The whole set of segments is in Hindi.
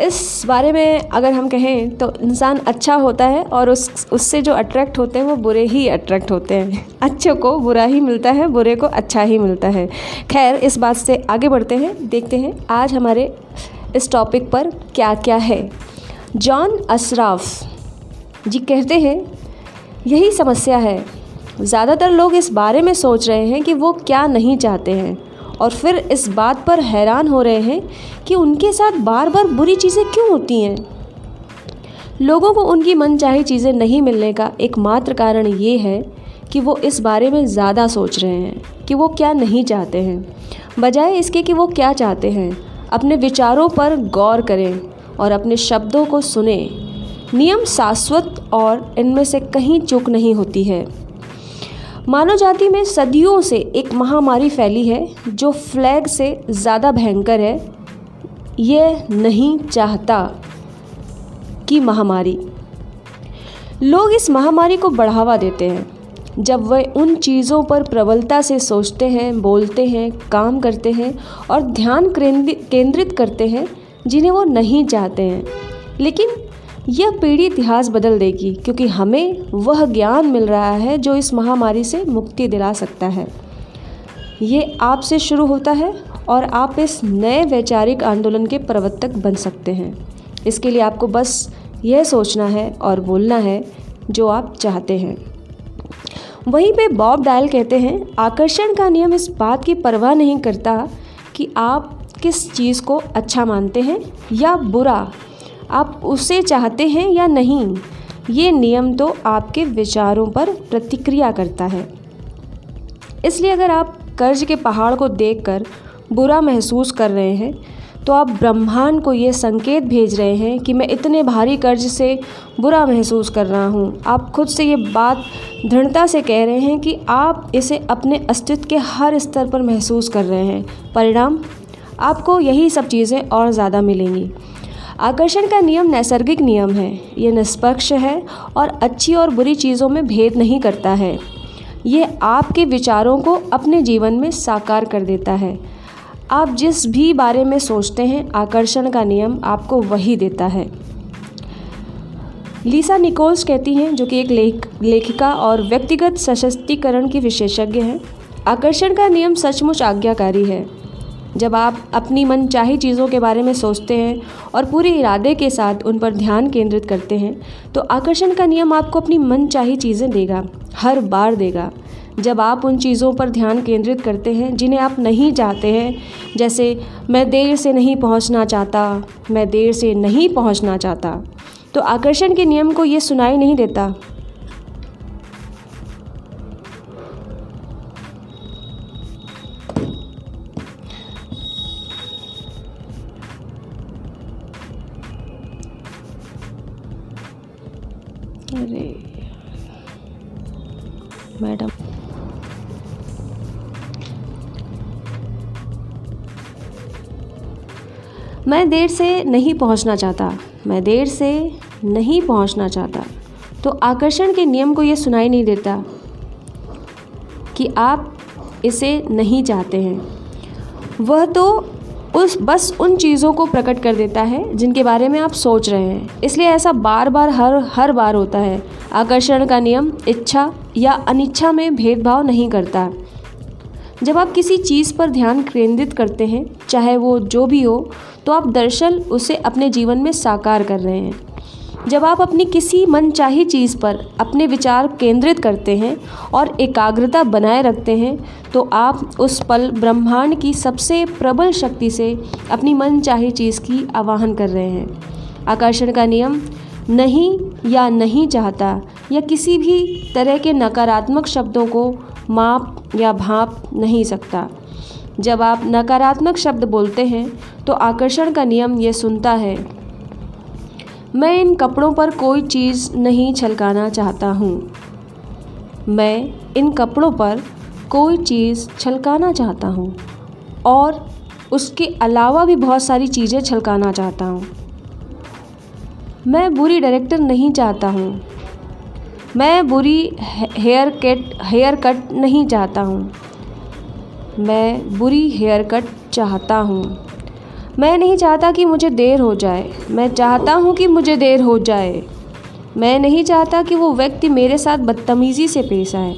इस बारे में अगर हम कहें तो इंसान अच्छा होता है और उस, उससे जो अट्रैक्ट होते हैं वो बुरे ही अट्रैक्ट होते हैं। अच्छे को बुरा ही मिलता है, बुरे को अच्छा ही मिलता है। खैर, इस बात से आगे बढ़ते हैं, देखते हैं आज हमारे इस टॉपिक पर क्या क्या है। जॉन अशराफ जी कहते हैं, यही समस्या है। ज़्यादातर लोग इस बारे में सोच रहे हैं कि वो क्या नहीं चाहते हैं। और फिर इस बात पर हैरान हो रहे हैं कि उनके साथ बार बार बुरी चीज़ें क्यों होती हैं? लोगों को उनकी मनचाही चीज़ें नहीं मिलने का एकमात्र कारण ये है कि वो इस बारे में ज़्यादा सोच रहे हैं कि वो क्या नहीं चाहते हैं। बजाय इसके कि वो क्या चाहते हैं, अपने विचारों पर गौर करें और अपने शब्दों को सुने। नियम शाश्वत और इनमें से कहीं चूक नहीं होती है। मानव जाति में सदियों से एक महामारी फैली है, जो फ्लैग से ज़्यादा भयंकर है। यह नहीं चाहता कि महामारी। लोग इस महामारी को बढ़ावा देते हैं। जब वे उन चीज़ों पर प्रबलता से सोचते हैं, बोलते हैं, काम करते हैं और ध्यान केंद्रित करते हैं, जिन्हें वो नहीं चाहते हैं। लेकिन यह पीढ़ी इतिहास बदल देगी, क्योंकि हमें वह ज्ञान मिल रहा है जो इस महामारी से मुक्ति दिला सकता है। ये आपसे शुरू होता है और आप इस नए वैचारिक आंदोलन के प्रवर्तक बन सकते हैं। इसके लिए आपको बस यह सोचना है और बोलना है जो आप चाहते हैं। वहीं पे बॉब डायल कहते हैं, आकर्षण का नियम इस बात की परवाह नहीं करता कि आप किस चीज़ को अच्छा मानते हैं या बुरा आप उसे चाहते हैं या नहीं, ये नियम तो आपके विचारों पर प्रतिक्रिया करता है। इसलिए अगर आप कर्ज के पहाड़ को देखकर बुरा महसूस कर रहे हैं तो आप ब्रह्मांड को ये संकेत भेज रहे हैं कि मैं इतने भारी कर्ज से बुरा महसूस कर रहा हूँ। आप खुद से ये बात दृढ़ता से कह रहे हैं कि आप इसे अपने अस्तित्व के हर स्तर पर महसूस कर रहे हैं। परिणाम? आपको यही सब चीज़ें और ज़्यादा मिलेंगी। आकर्षण का नियम नैसर्गिक नियम है। ये निष्पक्ष है और अच्छी और बुरी चीज़ों में भेद नहीं करता है। ये आपके विचारों को अपने जीवन में साकार कर देता है। आप जिस भी बारे में सोचते हैं, आकर्षण का नियम आपको वही देता है। लीसा निकोल्स कहती हैं, जो कि एक लेख, लेखिका और व्यक्तिगत सशक्तिकरण की विशेषज्ञ हैं, आकर्षण का नियम सचमुच आज्ञाकारी है। जब आप अपनी मन चाही चीज़ों के बारे में सोचते हैं और पूरे इरादे के साथ उन पर ध्यान केंद्रित करते हैं तो आकर्षण का नियम आपको अपनी मन चाही चीज़ें देगा, हर बार देगा। जब आप उन चीज़ों पर ध्यान केंद्रित करते हैं, जिन्हें आप नहीं चाहते हैं, जैसे, मैं देर से नहीं पहुँचना चाहता, मैं देर से नहीं पहुँचना चाहता तो आकर्षण के नियम को ये सुनाई नहीं देता। अरे। मैडम। मैं देर से नहीं पहुँचना चाहता। मैं देर से नहीं पहुँचना चाहता। तो आकर्षण के नियम को ये सुनाई नहीं देता कि आप इसे नहीं चाहते हैं। वह तो उस, बस उन चीज़ों को प्रकट कर देता है जिनके बारे में आप सोच रहे हैं। इसलिए ऐसा बार बार हर हर बार होता है। आकर्षण का नियम, इच्छा या अनिच्छा में भेदभाव नहीं करता। जब आप किसी चीज़ पर ध्यान केंद्रित करते हैं, चाहे वो जो भी हो तो आप दरअसल उसे अपने जीवन में साकार कर रहे हैं। जब आप अपनी किसी मनचाही चीज़ पर अपने विचार केंद्रित करते हैं और एकाग्रता बनाए रखते हैं तो आप उस पल ब्रह्मांड की सबसे प्रबल शक्ति से अपनी मनचाही चीज़ की आवाहन कर रहे हैं। आकर्षण का नियम, नहीं या नहीं चाहता या किसी भी तरह के नकारात्मक शब्दों को माप या भाप नहीं सकता। जब आप नकारात्मक शब्द बोलते हैं तो आकर्षण का नियम ये सुनता है मैं इन कपड़ों पर कोई चीज़ नहीं छलकाना चाहता हूँ। मैं इन कपड़ों पर कोई चीज़ छलकाना चाहता हूँ और उसके अलावा भी बहुत सारी चीज़ें छलकाना चाहता हूँ। मैं बुरी डायरेक्टर नहीं चाहता हूँ। मैं बुरी हेयर कट हेयर कट नहीं चाहता हूँ। मैं बुरी हेयर कट चाहता हूँ। मैं नहीं चाहता कि मुझे देर हो जाए। मैं चाहता हूँ कि मुझे देर हो जाए। मैं नहीं चाहता कि वो व्यक्ति मेरे साथ बदतमीज़ी से पेश आए।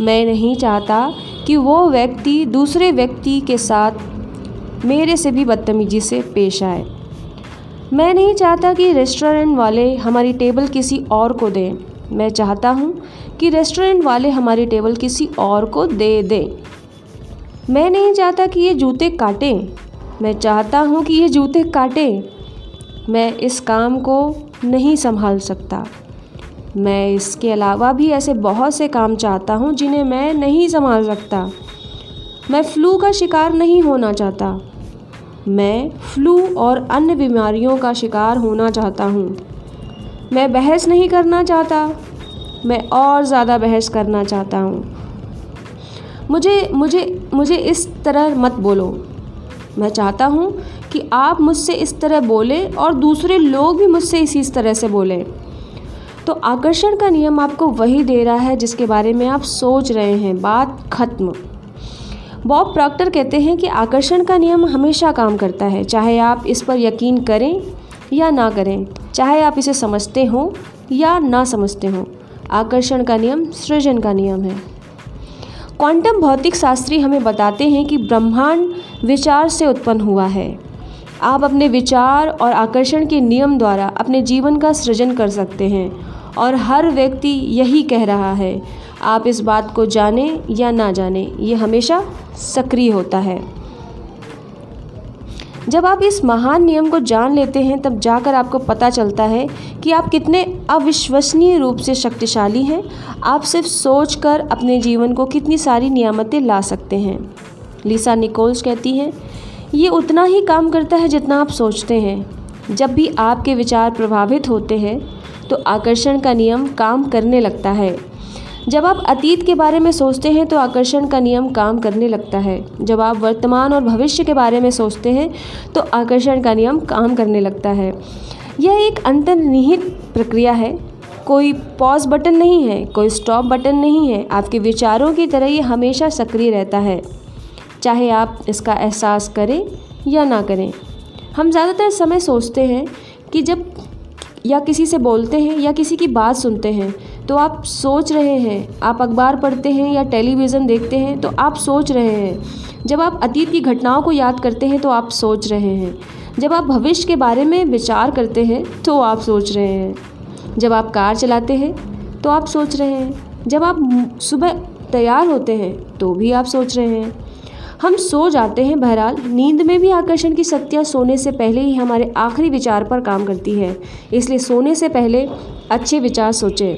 मैं नहीं चाहता कि वो व्यक्ति दूसरे व्यक्ति के साथ मेरे से भी बदतमीज़ी से पेश आए। मैं नहीं चाहता कि रेस्टोरेंट वाले हमारी टेबल किसी और को दें। मैं चाहता हूँ कि रेस्टोरेंट वाले हमारी टेबल किसी और को दे दें। मैं नहीं चाहता कि ये जूते काटें। मैं चाहता हूँ कि ये जूते काटें। मैं इस काम को नहीं संभाल सकता। मैं इसके अलावा भी ऐसे बहुत से काम चाहता हूँ जिन्हें मैं नहीं संभाल सकता। मैं फ्लू का शिकार नहीं होना चाहता। मैं फ्लू और अन्य बीमारियों का शिकार होना चाहता हूँ। मैं बहस नहीं करना चाहता। मैं और ज़्यादा बहस करना चाहता हूँ। मुझे मुझे मुझे इस तरह मत बोलो। मैं चाहता हूँ कि आप मुझसे इस तरह बोलें और दूसरे लोग भी मुझसे इसी इस तरह से बोलें। तो आकर्षण का नियम आपको वही दे रहा है जिसके बारे में आप सोच रहे हैं। बात खत्म। बॉब प्रॉक्टर कहते हैं कि आकर्षण का नियम हमेशा काम करता है, चाहे आप इस पर यकीन करें या ना करें, चाहे आप इसे समझते हों या ना समझते हों। आकर्षण का नियम सृजन का नियम है। क्वांटम भौतिक शास्त्री हमें बताते हैं कि ब्रह्मांड विचार से उत्पन्न हुआ है। आप अपने विचार और आकर्षण के नियम द्वारा अपने जीवन का सृजन कर सकते हैं और हर व्यक्ति यही कह रहा है, आप इस बात को जाने या ना जाने, ये हमेशा सक्रिय होता है। जब आप इस महान नियम को जान लेते हैं, तब जाकर आपको पता चलता है कि आप कितने अविश्वसनीय रूप से शक्तिशाली हैं। आप सिर्फ़ सोच कर अपने जीवन को कितनी सारी नियामतें ला सकते हैं। लिसा निकोल्स कहती हैं, ये उतना ही काम करता है जितना आप सोचते हैं। जब भी आपके विचार प्रभावित होते हैं तो आकर्षण का नियम काम करने लगता है। जब आप अतीत के बारे में सोचते हैं तो आकर्षण का नियम काम करने लगता है। जब आप वर्तमान और भविष्य के बारे में सोचते हैं तो आकर्षण का नियम काम करने लगता है। यह एक अंतर्निहित प्रक्रिया है। कोई पॉज बटन नहीं है, कोई स्टॉप बटन नहीं है। आपके विचारों की तरह ये हमेशा सक्रिय रहता है। चाहे आप इसका एहसास करें या ना करें। हम ज़्यादातर समय सोचते हैं कि जब या किसी से बोलते हैं या किसी की बात सुनते हैं तो आप सोच रहे हैं, आप अखबार पढ़ते हैं या टेलीविज़न देखते हैं तो आप सोच रहे हैं। जब आप अतीत की घटनाओं को याद करते हैं तो आप सोच रहे हैं। जब आप भविष्य के बारे में विचार करते हैं तो आप सोच रहे हैं। जब आप कार चलाते हैं तो आप सोच रहे हैं। जब आप सुबह तैयार होते हैं तो भी आप सोच रहे हैं। हम सो जाते हैं बहरहाल। नींद में भी आकर्षण की शक्तियाँ सोने से पहले ही हमारे आखिरी विचार पर काम करती है। इसलिए सोने से पहले अच्छे विचार सोचें।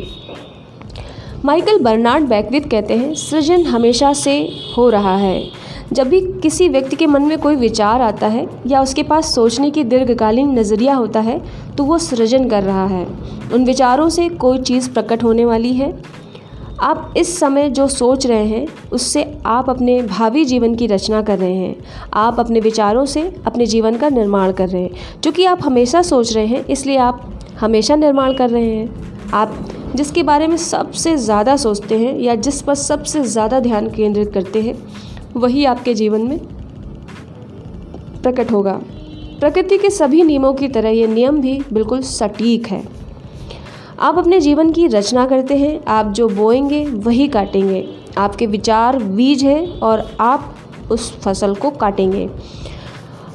माइकल बर्नार्ड बैकविथ कहते हैं, सृजन हमेशा से हो रहा है। जब भी किसी व्यक्ति के मन में कोई विचार आता है या उसके पास सोचने की दीर्घकालीन नज़रिया होता है तो वो सृजन कर रहा है। उन विचारों से कोई चीज़ प्रकट होने वाली है। आप इस समय जो सोच रहे हैं, उससे आप अपने भावी जीवन की रचना कर रहे हैं। आप अपने विचारों से अपने जीवन का निर्माण कर रहे हैं। क्योंकि आप हमेशा सोच रहे हैं, इसलिए आप हमेशा निर्माण कर रहे हैं। आप जिसके बारे में सबसे ज़्यादा सोचते हैं या जिस पर सबसे ज़्यादा ध्यान केंद्रित करते हैं, वही आपके जीवन में प्रकट होगा। प्रकृति के सभी नियमों की तरह ये नियम भी बिल्कुल सटीक है। आप अपने जीवन की रचना करते हैं, आप जो बोएँगे वही काटेंगे। आपके विचार बीज है और आप उस फ़सल को काटेंगे।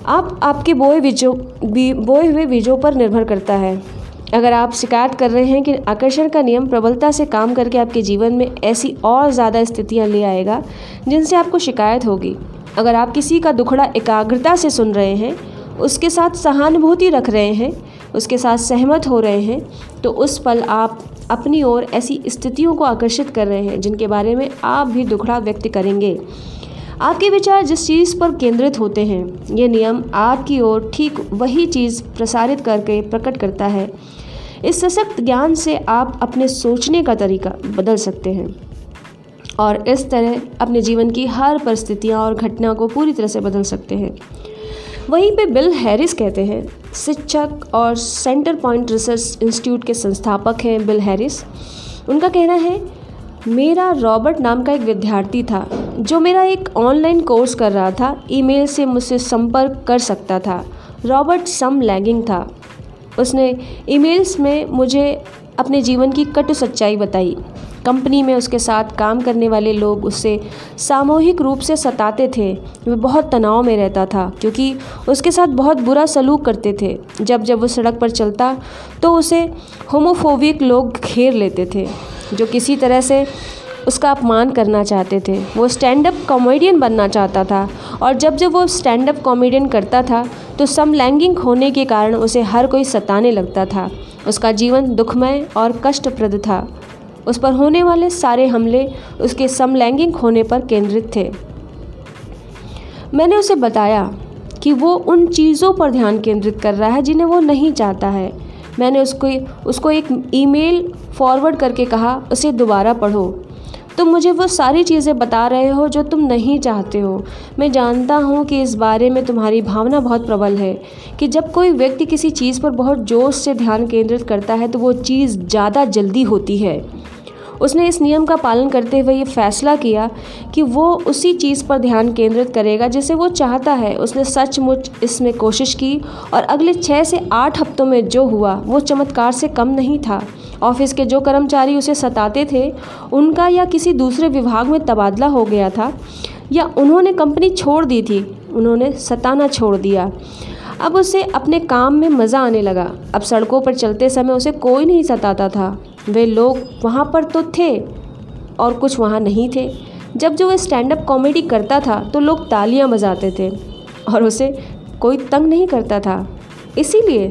आप आपके बोए बीजों बोए हुए बीजों पर निर्भर करता है। अगर आप शिकायत कर रहे हैं कि आकर्षण का नियम प्रबलता से काम करके आपके जीवन में ऐसी और ज़्यादा स्थितियाँ ले आएगा, जिनसे आपको शिकायत होगी। अगर आप किसी का दुखड़ा एकाग्रता से सुन रहे हैं, उसके साथ सहानुभूति रख रहे हैं, उसके साथ सहमत हो रहे हैं तो उस पल आप अपनी ओर ऐसी स्थितियों को आकर्षित कर रहे हैं, जिनके बारे में आप भी दुखड़ा व्यक्त करेंगे। आपके विचार जिस चीज़ पर केंद्रित होते हैं, ये नियम आपकी ओर ठीक वही चीज़ प्रसारित करके प्रकट करता है। इस सशक्त ज्ञान से आप अपने सोचने का तरीका बदल सकते हैं। और इस तरह अपने जीवन की हर परिस्थितियाँ और घटना को पूरी तरह से बदल सकते हैं। वहीं पे बिल हैरिस कहते हैं, शिक्षक और सेंटर पॉइंट रिसर्च इंस्टीट्यूट के संस्थापक हैं बिल हैरिस। उनका कहना है, मेरा रॉबर्ट नाम का एक विद्यार्थी था, जो मेरा एक ऑनलाइन कोर्स कर रहा था, ईमेल से मुझसे संपर्क कर सकता था। रॉबर्ट सम लैगिंग था। उसने ईमेल्स में मुझे अपने जीवन की कटु सच्चाई बताई। कंपनी में उसके साथ काम करने वाले लोग उससे सामूहिक रूप से सताते थे। वह बहुत तनाव में रहता था, क्योंकि उसके साथ बहुत बुरा सलूक करते थे। जब जब वो सड़क पर चलता तो उसे होमोफोबिक लोग घेर लेते थे, जो किसी तरह से उसका अपमान करना चाहते थे। वो स्टैंड अप कॉमेडियन बनना चाहता था, और जब जब वो स्टैंड अप कॉमेडियन करता था तो समलैंगिक होने के कारण उसे हर कोई सताने लगता था। उसका जीवन दुखमय और कष्टप्रद था। उस पर होने वाले सारे हमले उसके समलैंगिक होने पर केंद्रित थे। मैंने उसे बताया कि वो उन चीज़ों पर ध्यान केंद्रित कर रहा है जिन्हें वो नहीं चाहता है। मैंने उसको उसको एक ईमेल फॉरवर्ड करके कहा, उसे दोबारा पढ़ो। तुम मुझे वो सारी चीज़ें बता रहे हो जो तुम नहीं चाहते हो। मैं जानता हूँ कि इस बारे में तुम्हारी भावना बहुत प्रबल है कि जब कोई व्यक्ति किसी चीज़ पर बहुत जोश से ध्यान केंद्रित करता है तो वो चीज़ ज़्यादा जल्दी होती है। उसने इस नियम का पालन करते हुए ये फैसला किया कि वो उसी चीज़ पर ध्यान केंद्रित करेगा जिसे वो चाहता है। उसने सचमुच इसमें कोशिश की और अगले छः से आठ हफ्तों में जो हुआ, वो चमत्कार से कम नहीं था। ऑफ़िस के जो कर्मचारी उसे सताते थे, उनका या किसी दूसरे विभाग में तबादला हो गया था, या उन्होंने कंपनी छोड़ दी थी, उन्होंने सताना छोड़ दिया। अब उसे अपने काम में मज़ा आने लगा। अब सड़कों पर चलते समय उसे कोई नहीं सताता था। वे लोग वहाँ पर तो थे और कुछ वहाँ नहीं थे। जब जो वह स्टैंड अप कॉमेडी करता था तो लोग तालियाँ बजाते थे और उसे कोई तंग नहीं करता था। इसीलिए,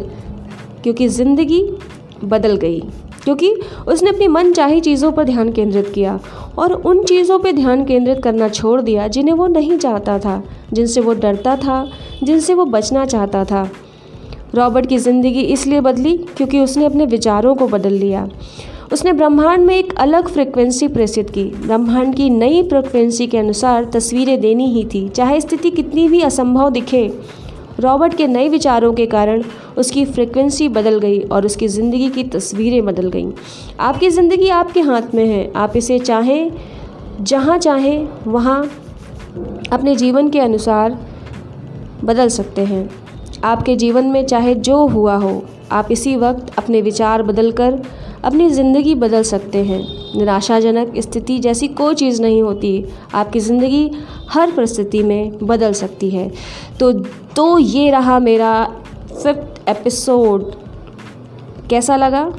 क्योंकि ज़िंदगी बदल गई। क्योंकि उसने अपनी मन चाही चीज़ों पर ध्यान केंद्रित किया और उन चीज़ों पर ध्यान केंद्रित करना छोड़ दिया जिन्हें वो नहीं चाहता था, जिनसे वो डरता था, जिनसे वो बचना चाहता था। रॉबर्ट की ज़िंदगी इसलिए बदली क्योंकि उसने अपने विचारों को बदल लिया। उसने ब्रह्मांड में एक अलग फ्रिक्वेंसी प्रेषित की। ब्रह्मांड की नई फ्रिक्वेंसी के अनुसार तस्वीरें देनी ही थी, चाहे स्थिति कितनी भी असंभव दिखे। रॉबर्ट के नए विचारों के कारण उसकी फ्रिक्वेंसी बदल गई और उसकी ज़िंदगी की तस्वीरें बदल गईं। आपकी ज़िंदगी आपके हाथ में है। आप इसे चाहें, जहाँ चाहें, वहाँ अपने जीवन के अनुसार बदल सकते हैं। आपके जीवन में चाहे जो हुआ हो, आप इसी वक्त अपने विचार बदल कर अपनी ज़िंदगी बदल सकते हैं। निराशाजनक स्थिति जैसी कोई चीज़ नहीं होती। आपकी ज़िंदगी हर परिस्थिति में बदल सकती है। तो तो ये रहा मेरा फिफ्थ एपिसोड कैसा लगा?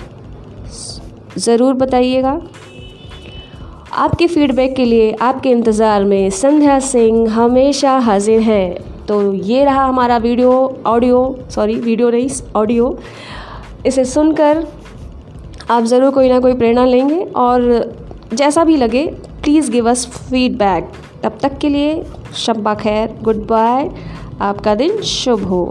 ज़रूर बताइएगा। आपके फीडबैक के लिए, आपके इंतज़ार में संध्या सिंह हमेशा हाजिर हैं। तो ये रहा हमारा वीडियो ऑडियो सॉरी वीडियो नहीं ऑडियो इसे सुनकर आप ज़रूर कोई ना कोई प्रेरणा लेंगे और जैसा भी लगे प्लीज़ गिव अस फीडबैक तब तक के लिए शब्बा खैर गुड बाय आपका दिन शुभ हो।